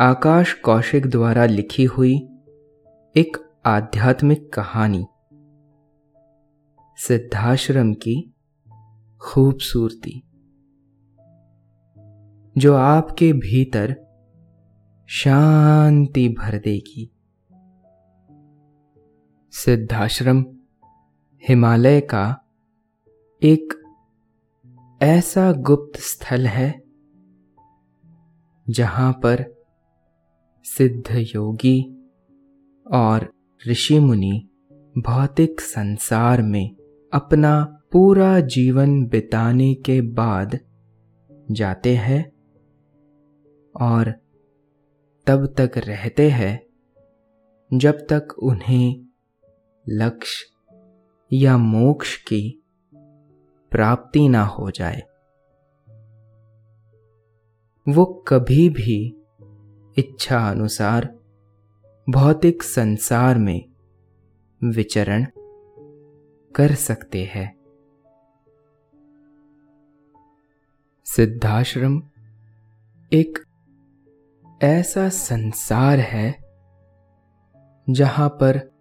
आकाश कौशिक द्वारा लिखी हुई एक आध्यात्मिक कहानी। सिद्धाश्रम की खूबसूरती। जो आपके भीतर शांति भर देगी। सिद्धाश्रम, हिमालय का एक ऐसा गुप्त स्थल है, जहाँ पर सिद्ध योगी और ऋषि मुनि भौतिक संसार में अपना पूरा जीवन बिताने के बाद जाते हैं और तब तक रहते हैं जब तक उन्हें लक्ष्य या मोक्ष की प्राप्ति ना हो जाए। वो कभी भी इच्छा अनुसार भौतिक संसार में विचरण कर सकते हैं। सिद्धाश्रम एक ऐसा संसार है जहाँ पर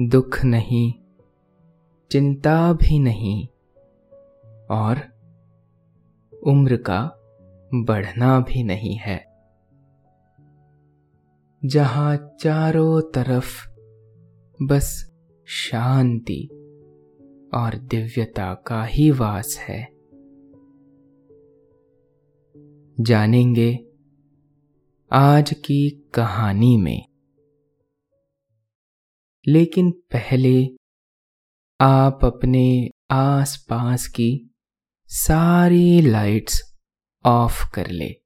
दुख नहीं, चिंता भी नहीं और उम्र का बढ़ना भी नहीं है। जहाँ चारों तरफ़ बस शांति और दिव्यता का ही वास है। जानेंगे आज की कहानी में। लेकिन पहले आप अपने आसपास की सारी लाइट्स ऑफ़ कर ले।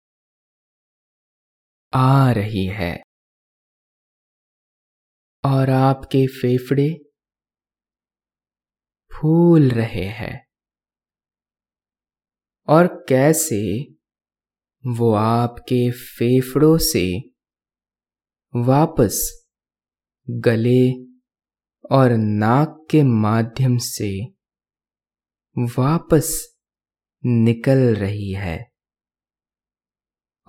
आ रही है। और आपके फेफड़े फूल रहे हैं। और कैसे वो आपके फेफड़ों से वापस गले और नाक के माध्यम से वापस निकल रही है।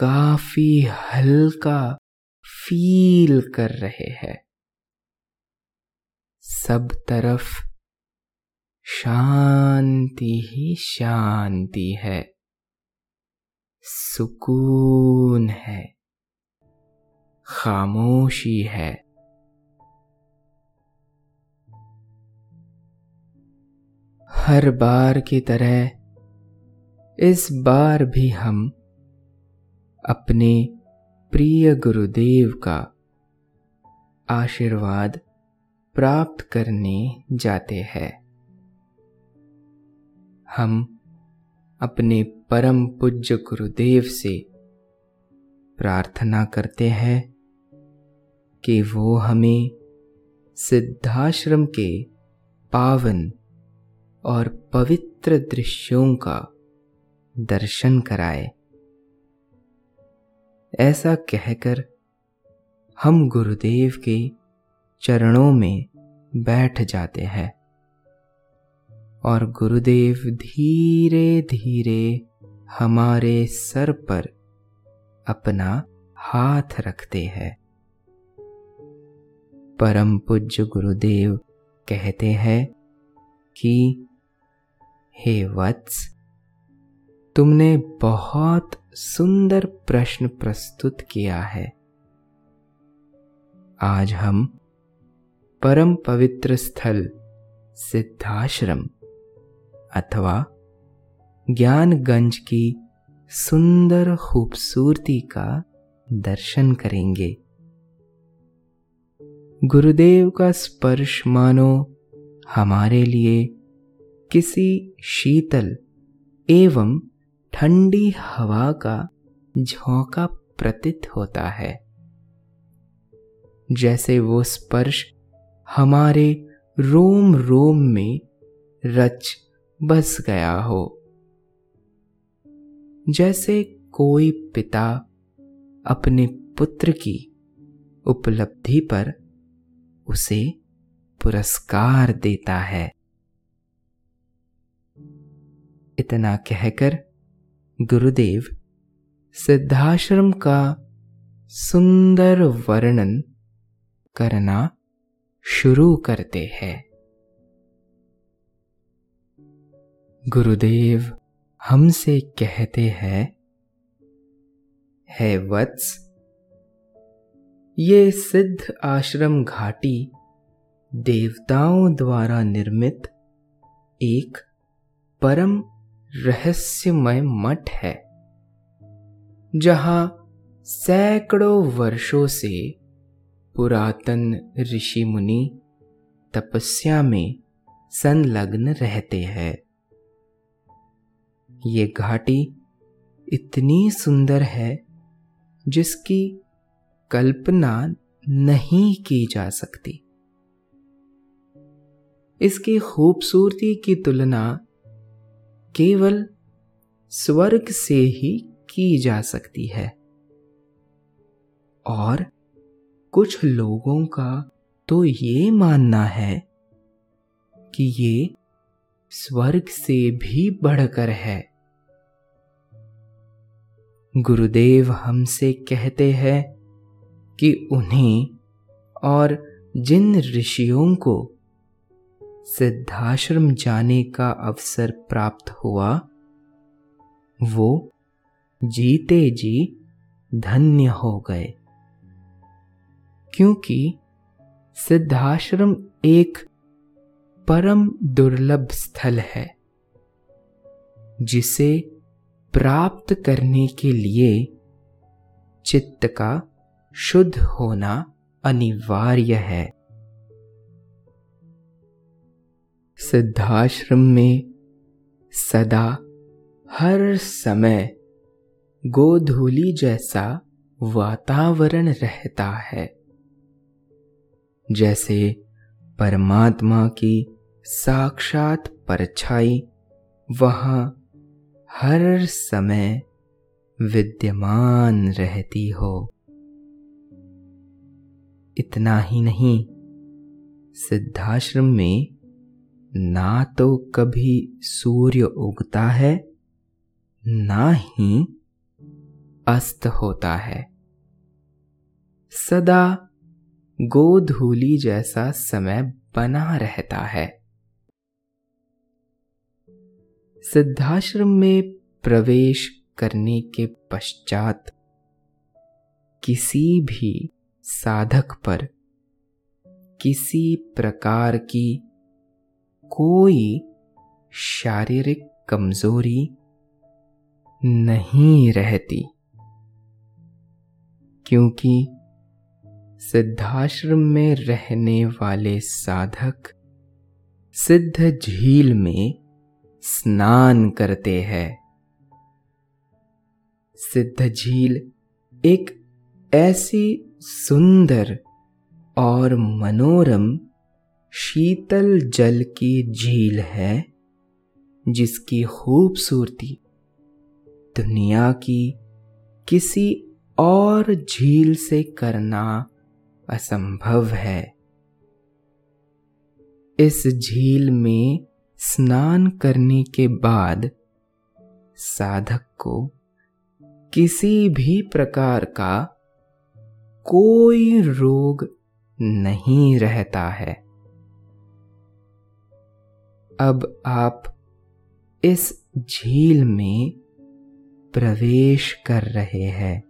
काफ़ी हल्का फील कर रहे हैं। सब तरफ़ शांति ही शांति है। सुकून है। खामोशी है। हर बार की तरह इस बार भी हम अपने प्रिय गुरुदेव का आशीर्वाद प्राप्त करने जाते हैं। हम अपने परम पूज्य गुरुदेव से प्रार्थना करते हैं कि वो हमें सिद्धाश्रम के पावन और पवित्र दृश्यों का दर्शन कराए। ऐसा कहकर हम गुरुदेव के चरणों में बैठ जाते हैं और गुरुदेव धीरे धीरे हमारे सर पर अपना हाथ रखते हैं। परम पूज्य गुरुदेव कहते हैं कि, हे वत्स तुमने बहुत सुंदर प्रश्न प्रस्तुत किया है। आज हम परम पवित्र स्थल, सिद्धाश्रम अथवा ज्ञानगंज की सुंदर खूबसूरती का दर्शन करेंगे। गुरुदेव का स्पर्श मानो हमारे लिए किसी शीतल एवं ठंडी हवा का झोंका प्रतीत होता है। जैसे वो स्पर्श हमारे रोम रोम में रच बस गया हो। जैसे कोई पिता अपने पुत्र की उपलब्धि पर उसे पुरस्कार देता है। इतना कहकर गुरुदेव, सिद्धाश्रम का सुंदर वर्णन करना शुरू करते हैं। गुरुदेव हमसे कहते हैं, है वत्स, ये सिद्ध आश्रम घाटी देवताओं द्वारा निर्मित एक परम रहस्यमय मठ है, जहाँ सैकड़ों वर्षों से पुरातन ऋषि मुनि तपस्या में संलग्न रहते हैं। ये घाटी इतनी सुंदर है, जिसकी कल्पना नहीं की जा सकती। इसकी खूबसूरती की तुलना केवल स्वर्ग से ही की जा सकती है। और कुछ लोगों का तो ये मानना है कि ये स्वर्ग से भी बढ़कर है। गुरुदेव हमसे कहते हैं कि उन्हें और जिन ऋषियों को सिद्धाश्रम जाने का अवसर प्राप्त हुआ। वो जीते जी धन्य हो गए। क्योंकि सिद्धाश्रम एक परम दुर्लभ स्थल है, जिसे प्राप्त करने के लिए चित्त का शुद्ध होना अनिवार्य है। सिद्धाश्रम में सदा हर समय गोधूली जैसा वातावरण रहता है। जैसे परमात्मा की साक्षात परछाई वहाँ हर समय विद्यमान रहती हो। इतना ही नहीं, सिद्धाश्रम में ना तो कभी सूर्य उगता है, ना ही अस्त होता है। सदा गोधूली जैसा समय बना रहता है। सिद्धाश्रम में प्रवेश करने के पश्चात किसी भी साधक पर किसी प्रकार की कोई शारीरिक कमज़ोरी नहीं रहती, क्योंकि सिद्धाश्रम में रहने वाले साधक सिद्ध झील में स्नान करते हैं। सिद्ध झील एक ऐसी सुंदर और मनोरम शीतल जल की झील है, जिसकी खूबसूरती दुनिया की किसी और झील से करना असंभव है। इस झील में स्नान करने के बाद साधक को किसी भी प्रकार का कोई रोग नहीं रहता है। अब आप इस झील में प्रवेश कर रहे हैं।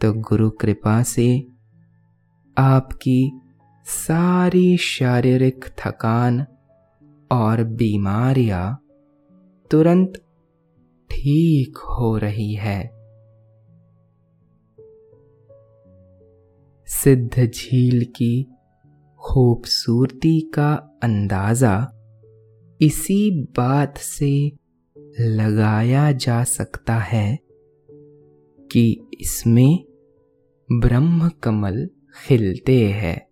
तो गुरु कृपा से आपकी सारी शारीरिक थकान और बीमारियाँ तुरंत ठीक हो रही है। सिद्ध झील की खूबसूरती का अंदाज़ा इसी बात से लगाया जा सकता है कि इसमें ब्रह्म कमल खिलते हैं।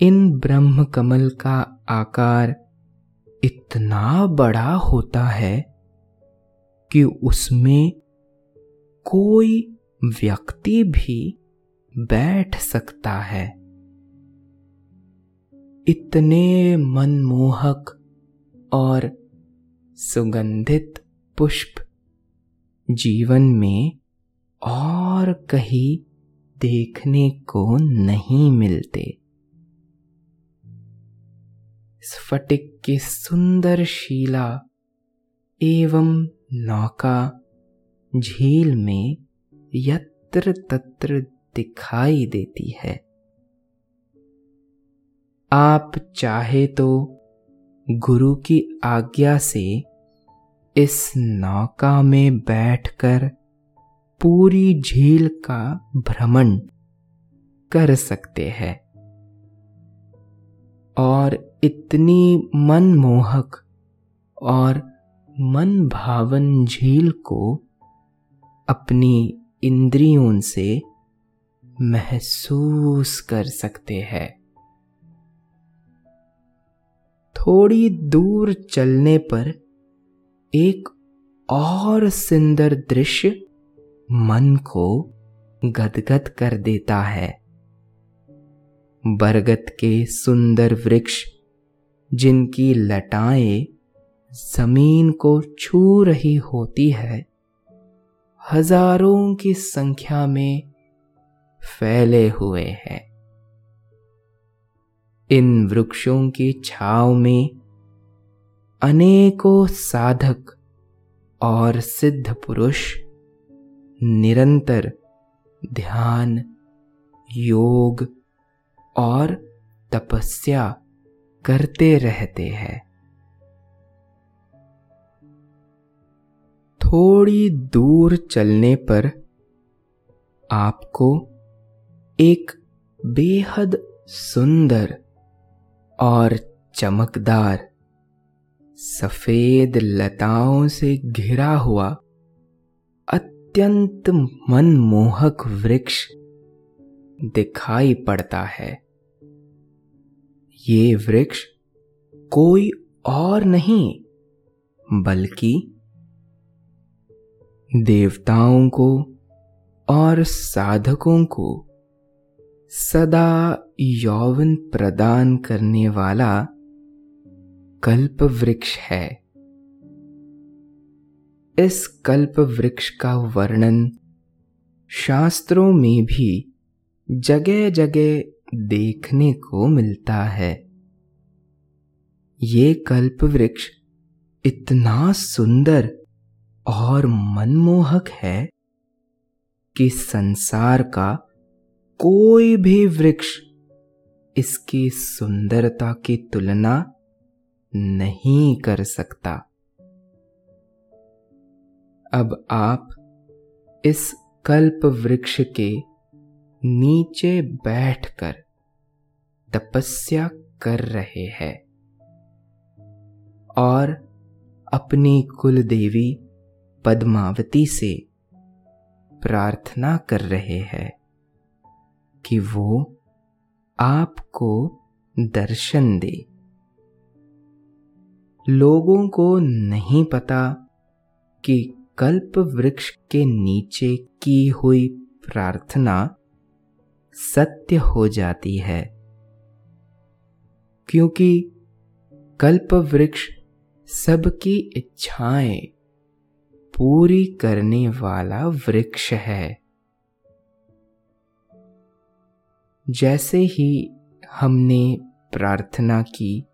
इन ब्रह्म कमल का आकार इतना बड़ा होता है कि उसमें कोई व्यक्ति भी बैठ सकता है। इतने मनमोहक और सुगंधित पुष्प जीवन में और कहीं देखने को नहीं मिलते। स्फटिक की सुंदर शीला एवं नौका झील में यत्र तत्र दिखाई देती है। आप चाहे तो गुरु की आज्ञा से इस नौका में बैठकर पूरी झील का भ्रमण कर सकते हैं और इतनी मनमोहक और मन भावन झील को अपनी इंद्रियों से महसूस कर सकते हैं। थोड़ी दूर चलने पर एक और सुंदर दृश्य मन को गदगद कर देता है। बरगद के सुंदर वृक्ष जिनकी लटाएँ ज़मीन को छू रही होती है, हज़ारों की संख्या में फैले हुए हैं। इन वृक्षों की छाव में अनेकों साधक और सिद्ध पुरुष निरंतर ध्यान, योग और तपस्या करते रहते हैं। थोड़ी दूर चलने पर आपको एक बेहद सुंदर और चमकदार सफ़ेद लताओं से घिरा हुआ अत्यंत मनमोहक वृक्ष दिखाई पड़ता है। ये वृक्ष कोई और नहीं, बल्कि देवताओं को और साधकों को सदा यौवन प्रदान करने वाला कल्प वृक्ष है। इस कल्प वृक्ष का वर्णन शास्त्रों में भी जगह जगह देखने को मिलता है। ये कल्प वृक्ष इतना सुंदर और मनमोहक है कि संसार का कोई भी वृक्ष इसकी सुंदरता की तुलना नहीं कर सकता। अब आप इस कल्प वृक्ष के नीचे बैठकर तपस्या कर रहे हैं और अपनी कुल देवी पद्मावती से प्रार्थना कर रहे हैं। कि वो आपको दर्शन दे। लोगों को नहीं पता कि कल्प वृक्ष के नीचे की हुई प्रार्थना सत्य हो जाती है, क्योंकि कल्प वृक्ष सबकी इच्छाएँ पूरी करने वाला वृक्ष है। जैसे ही हमने प्रार्थना की,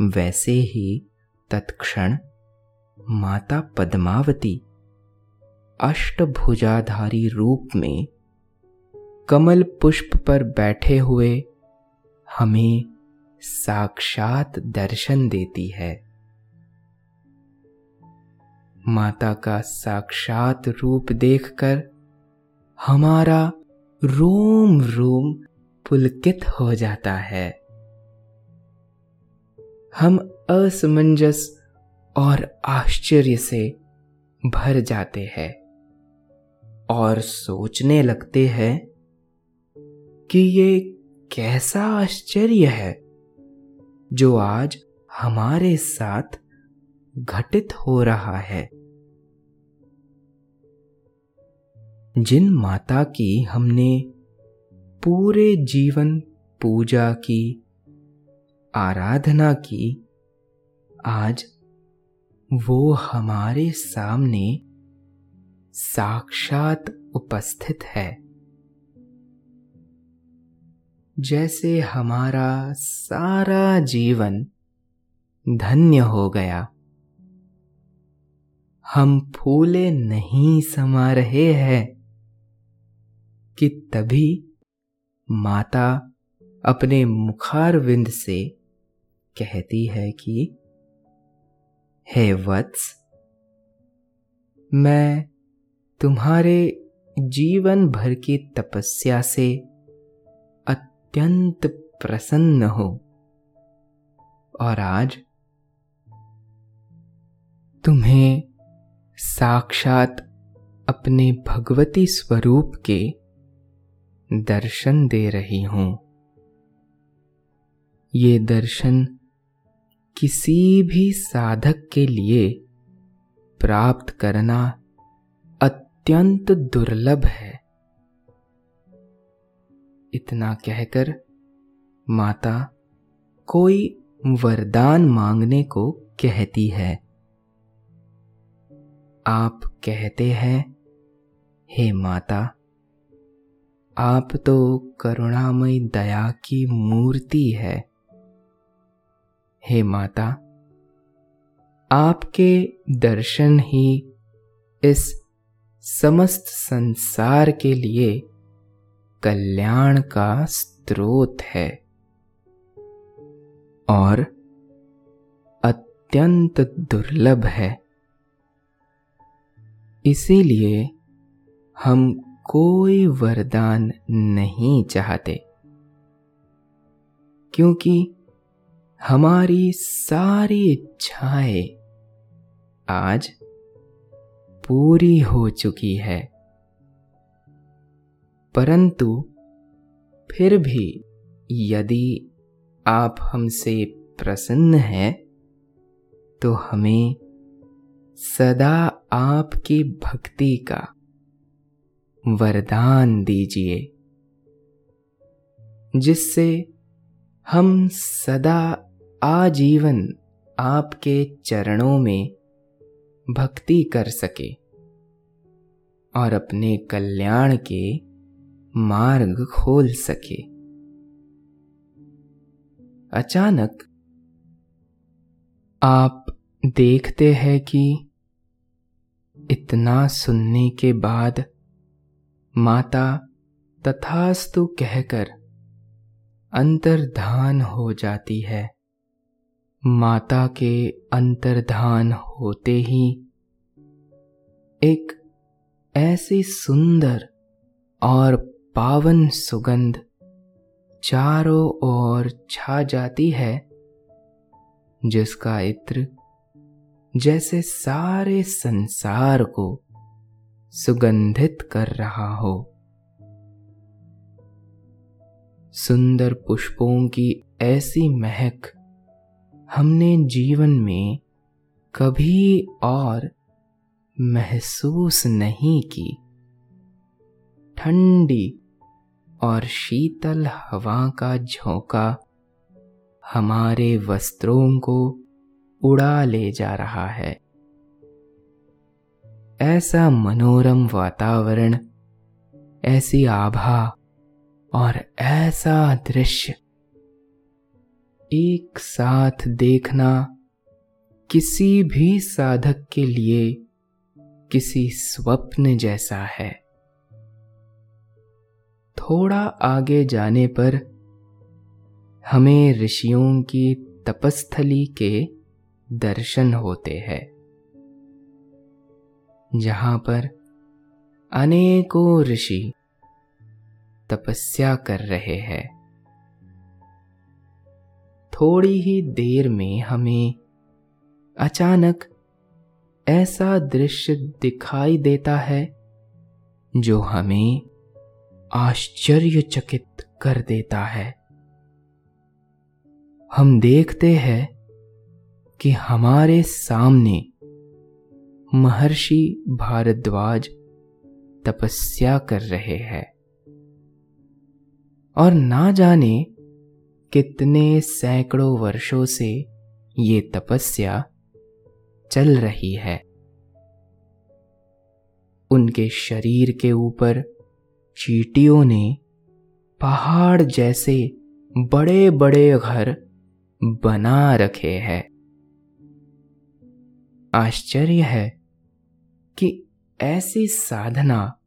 वैसे ही तत्क्षण माता पद्मावती अष्टभुजाधारी रूप में कमल पुष्प पर बैठे हुए हमें साक्षात दर्शन देती है। माता का साक्षात रूप देखकर हमारा रोम रोम पुलकित हो जाता है। हम असमंजस और आश्चर्य से भर जाते हैं और सोचने लगते हैं कि ये कैसा आश्चर्य है जो आज हमारे साथ घटित हो रहा है। जिन माता की हमने पूरे जीवन पूजा की, आराधना की, आज वो हमारे सामने साक्षात उपस्थित है। जैसे हमारा सारा जीवन धन्य हो गया, हम फूले नहीं समा रहे हैं कि तभी माता अपने मुखारविंद से कहती है कि, हे वत्स, मैं तुम्हारे जीवन भर की तपस्या से अत्यंत प्रसन्न हूँ। और आज तुम्हें साक्षात अपने भगवती स्वरूप के दर्शन दे रही हूँ। ये दर्शन किसी भी साधक के लिए प्राप्त करना अत्यंत दुर्लभ है। इतना कहकर माता कोई वरदान मांगने को कहती है। आप कहते हैं, हे माता आप तो करुणामय दया की मूर्ति है। हे माता, आपके दर्शन ही इस समस्त संसार के लिए कल्याण का स्रोत है और अत्यंत दुर्लभ है। इसीलिए हम कोई वरदान नहीं चाहते। क्योंकि हमारी सारी इच्छाएँ आज पूरी हो चुकी है। परंतु फिर भी यदि आप हमसे प्रसन्न हैं तो हमें सदा आपकी भक्ति का वरदान दीजिए, जिससे हम सदा आजीवन आपके चरणों में भक्ति कर सके और अपने कल्याण के मार्ग खोल सके। अचानक आप देखते हैं कि इतना सुनने के बाद माता तथास्तु कहकर अंतर्धान हो जाती है। माता के अंतर्धान होते ही एक ऐसी सुंदर और पावन सुगंध चारों ओर छा जाती है, जिसका इत्र जैसे सारे संसार को सुगंधित कर रहा हो। सुंदर पुष्पों की ऐसी महक हमने जीवन में कभी और महसूस नहीं की। ठंडी और शीतल हवा का झोंका हमारे वस्त्रों को उड़ा ले जा रहा है। ऐसा मनोरम वातावरण, ऐसी आभा और ऐसा दृश्य। एक साथ देखना किसी भी साधक के लिए किसी स्वप्न जैसा है। थोड़ा आगे जाने पर हमें ऋषियों की तपस्थली के दर्शन होते हैं। जहाँ पर अनेकों ऋषि तपस्या कर रहे हैं। थोड़ी ही देर में हमें अचानक ऐसा दृश्य दिखाई देता है जो हमें आश्चर्यचकित कर देता है। हम देखते हैं कि हमारे सामने महर्षि भारद्वाज तपस्या कर रहे हैं। और ना जाने कितने सैकड़ों वर्षों से ये तपस्या चल रही है। उनके शरीर के ऊपर चीटियों ने पहाड़ जैसे बड़े बड़े घर बना रखे हैं। आश्चर्य है कि ऐसी साधना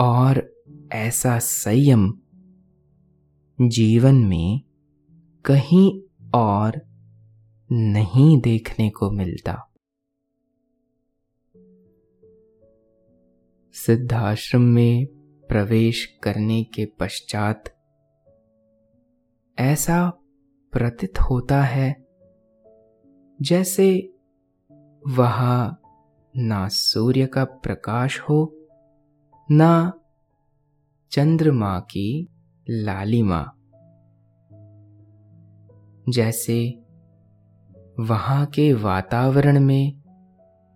और ऐसा संयम जीवन में कहीं और नहीं देखने को मिलता। सिद्धाश्रम में प्रवेश करने के पश्चात ऐसा प्रतीत होता है जैसे वहाँ ना सूर्य का प्रकाश हो, ना चंद्रमा की लालिमा। जैसे वहाँ के वातावरण में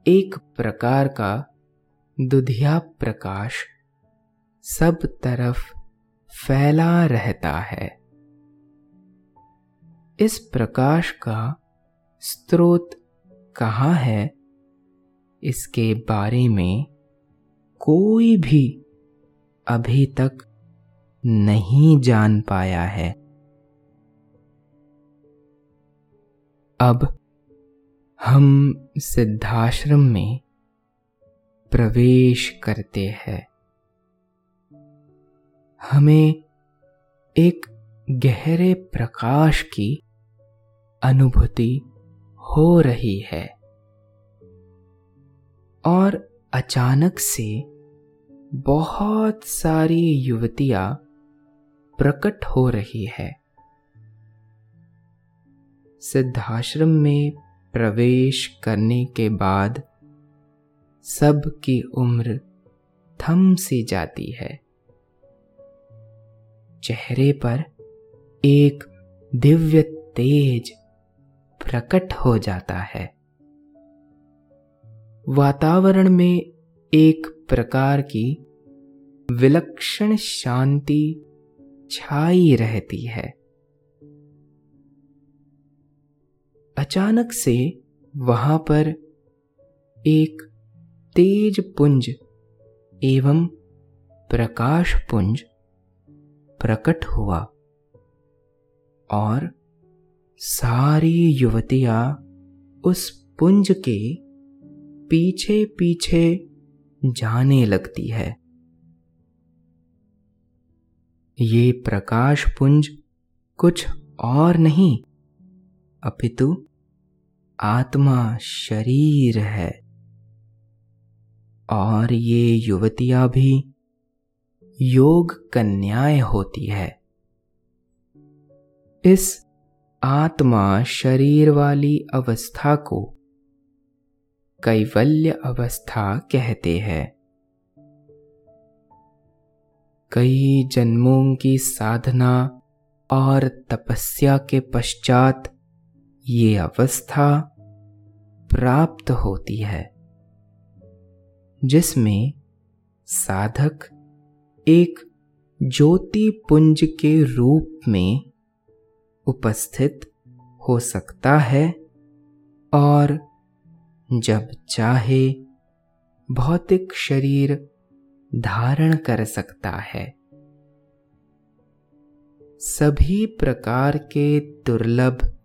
एक प्रकार का दुधिया प्रकाश सब तरफ़ फैला रहता है। इस प्रकाश का स्रोत कहाँ है? इसके बारे में कोई भी अभी तक नहीं जान पाया है। अब हम सिद्धाश्रम में प्रवेश करते हैं। हमें एक गहरे प्रकाश की अनुभूति हो रही है। और अचानक से बहुत सारी युवतियाँ प्रकट हो रही है। सिद्धाश्रम में प्रवेश करने के बाद सब की उम्र थम सी जाती है। चेहरे पर एक दिव्य तेज प्रकट हो जाता है। वातावरण में एक प्रकार की विलक्षण शांति छाई रहती है। अचानक से वहाँ पर एक तेज पुंज एवं प्रकाश पुंज प्रकट हुआ और सारी युवतियाँ उस पुंज के पीछे पीछे जाने लगती है। ये प्रकाश पुंज कुछ और नहीं, अपितु आत्मा शरीर है। और ये युवतियाँ भी योग कन्याएँ होती है। इस आत्मा शरीर वाली अवस्था को कैवल्य अवस्था कहते हैं। कई जन्मों की साधना और तपस्या के पश्चात ये अवस्था प्राप्त होती है, जिसमें साधक एक ज्योति पुंज के रूप में उपस्थित हो सकता है और जब चाहे, भौतिक शरीर धारण कर सकता है। सभी प्रकार के दुर्लभ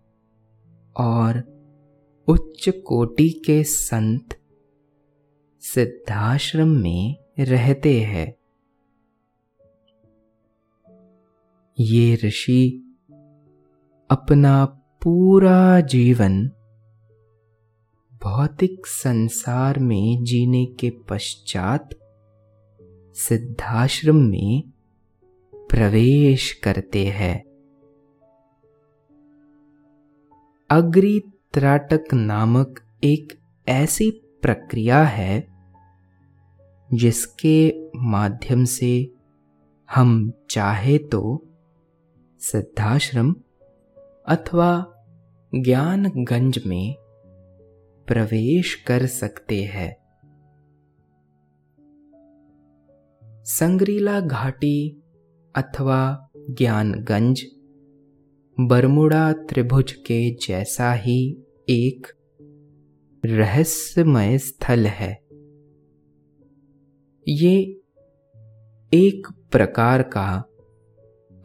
और उच्च कोटि के संत सिद्धाश्रम में रहते हैं। ये ऋषि अपना पूरा जीवन भौतिक संसार में जीने के पश्चात सिद्धाश्रम में प्रवेश करते हैं। अग्रि त्राटक नामक एक ऐसी प्रक्रिया है जिसके माध्यम से हम चाहे तो सिद्धाश्रम अथवा ज्ञानगंज में प्रवेश कर सकते हैं। संग्रीला घाटी अथवा ज्ञानगंज, बरमुड़ा त्रिभुज के जैसा ही एक रहस्यमय स्थल है। ये एक प्रकार का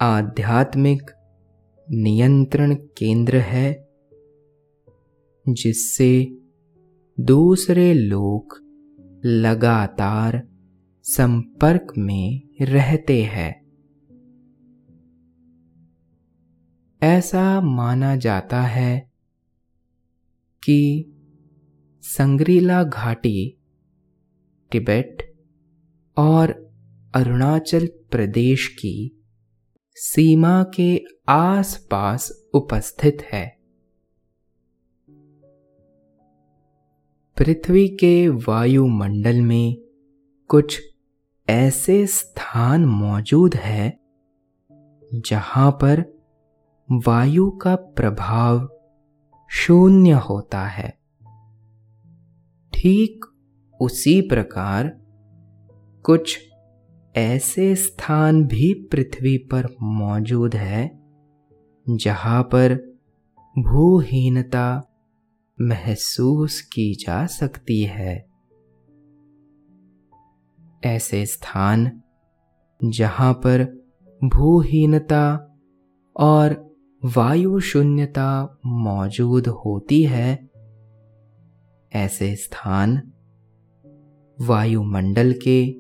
आध्यात्मिक नियंत्रण केंद्र है, जिससे दूसरे लोग लगातार संपर्क में रहते हैं। ऐसा माना जाता है कि संग्रीला घाटी तिबेट और अरुणाचल प्रदेश की सीमा के आसपास उपस्थित है। पृथ्वी के वायुमंडल में कुछ ऐसे स्थान मौजूद है, जहाँ पर वायु का प्रभाव शून्य होता है। ठीक उसी प्रकार कुछ ऐसे स्थान भी पृथ्वी पर मौजूद है, जहाँ पर भूहीनता महसूस की जा सकती है। ऐसे स्थान जहाँ पर भूहीनता और वायु शून्यता मौजूद होती है, ऐसे स्थान वायुमंडल के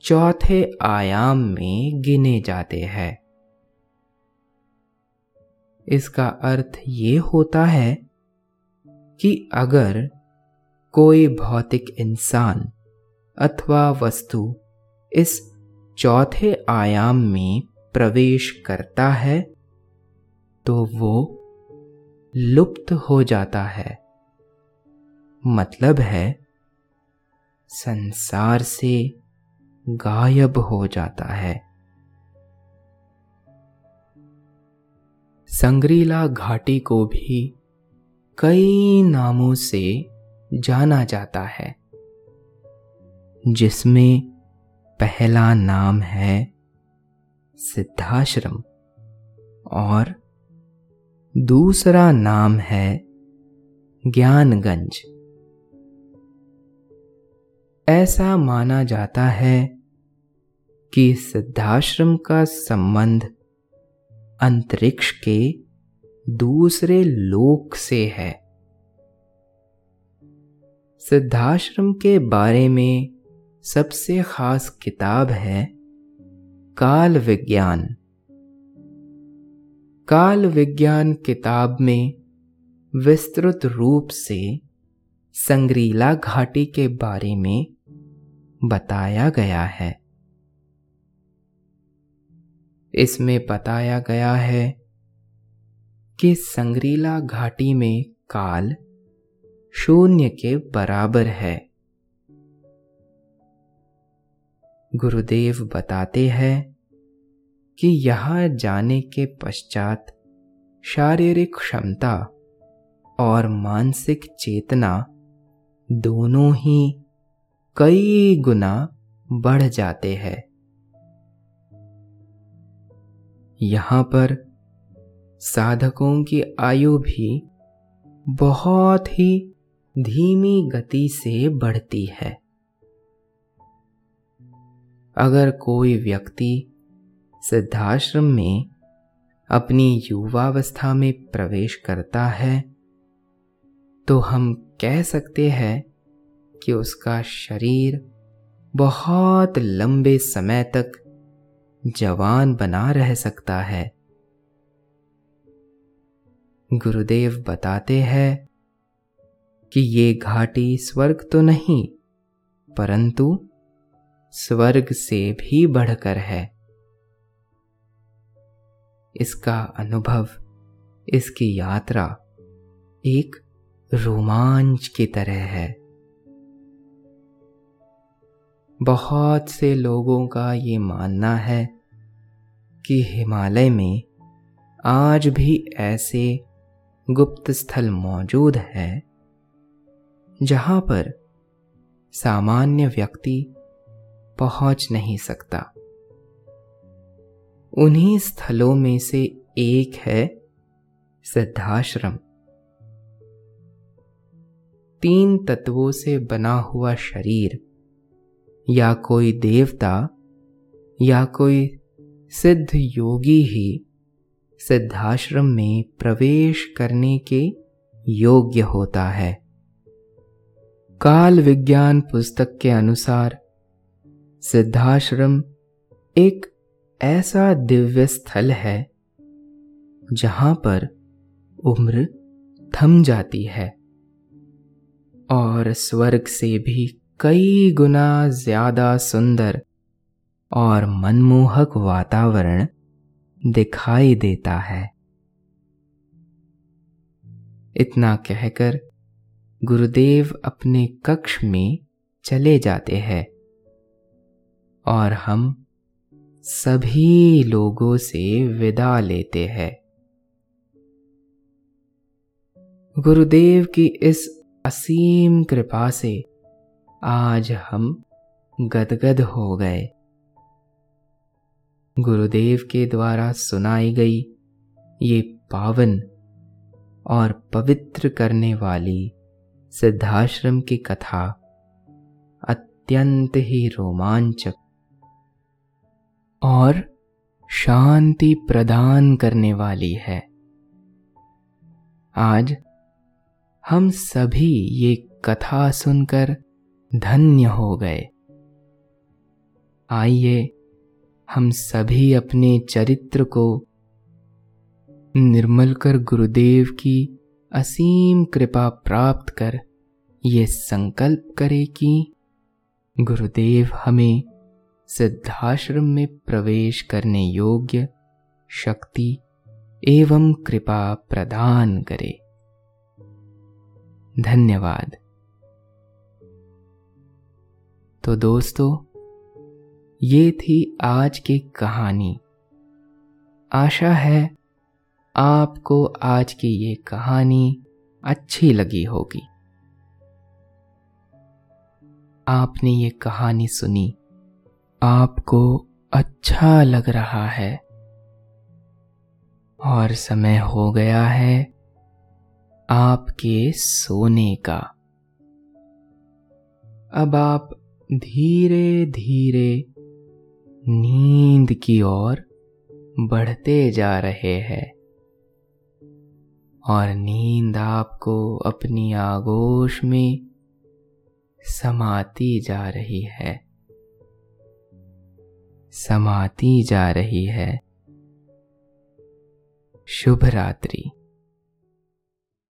चौथे आयाम में गिने जाते हैं। इसका अर्थ ये होता है कि अगर कोई भौतिक इंसान अथवा वस्तु इस चौथे आयाम में प्रवेश करता है तो वो लुप्त हो जाता है। मतलब है, संसार से गायब हो जाता है। संग्रीला घाटी को भी कई नामों से जाना जाता है, जिसमें पहला नाम है सिद्धाश्रम और दूसरा नाम है ज्ञानगंज। ऐसा माना जाता है कि सिद्धाश्रम का संबंध अंतरिक्ष के दूसरे लोक से है। सिद्धाश्रम के बारे में सबसे खास किताब है काल विज्ञान। काल विज्ञान किताब में विस्तृत रूप से संग्रीला घाटी के बारे में बताया गया है। इसमें बताया गया है कि संग्रीला घाटी में काल शून्य के बराबर है। गुरुदेव बताते हैं कि यहाँ जाने के पश्चात शारीरिक क्षमता और मानसिक चेतना दोनों ही कई गुना बढ़ जाते हैं। यहाँ पर साधकों की आयु भी बहुत ही धीमी गति से बढ़ती है। अगर कोई व्यक्ति सिद्धाश्रम में अपनी युवावस्था में प्रवेश करता है तो हम कह सकते हैं कि उसका शरीर बहुत लंबे समय तक जवान बना रह सकता है। गुरुदेव बताते हैं कि ये घाटी स्वर्ग तो नहीं, परंतु स्वर्ग से भी बढ़कर है। इसका अनुभव, इसकी यात्रा एक रोमांच की तरह है। बहुत से लोगों का ये मानना है कि हिमालय में आज भी ऐसे गुप्त स्थल मौजूद है, जहाँ पर सामान्य व्यक्ति पहुँच नहीं सकता। उन्हीं स्थलों में से एक है सिद्धाश्रम तीन तत्वों से बना हुआ शरीर, या कोई देवता, या कोई सिद्ध योगी ही सिद्धाश्रम में प्रवेश करने के योग्य होता है। काल विज्ञान पुस्तक के अनुसार, सिद्धाश्रम एक ऐसा दिव्य स्थल है, जहाँ पर उम्र थम जाती है और स्वर्ग से भी कई गुना ज़्यादा सुंदर और मनमोहक वातावरण दिखाई देता है। इतना कहकर गुरुदेव अपने कक्ष में चले जाते हैं और हम सभी लोगों से विदा लेते हैं। गुरुदेव की इस असीम कृपा से आज हम गदगद हो गए। गुरुदेव के द्वारा सुनाई गई ये पावन और पवित्र करने वाली सिद्धाश्रम की कथा अत्यंत ही रोमांचक और शांति प्रदान करने वाली है। आज हम सभी ये कथा सुनकर धन्य हो गए। आइए हम सभी अपने चरित्र को निर्मल कर गुरुदेव की असीम कृपा प्राप्त कर ये संकल्प करे कि गुरुदेव हमें सिद्धाश्रम में प्रवेश करने योग्य शक्ति एवं कृपा प्रदान करे। धन्यवाद। तो दोस्तों ये थी आज की कहानी। आशा है आपको आज की ये कहानी अच्छी लगी होगी। आपने ये कहानी सुनी, आपको अच्छा लग रहा है। और समय हो गया है आपके सोने का। अब आप धीरे धीरे नींद की ओर बढ़ते जा रहे हैं। और नींद आपको अपनी आगोश में समाती जा रही है। समाती जा रही है। शुभ रात्रि।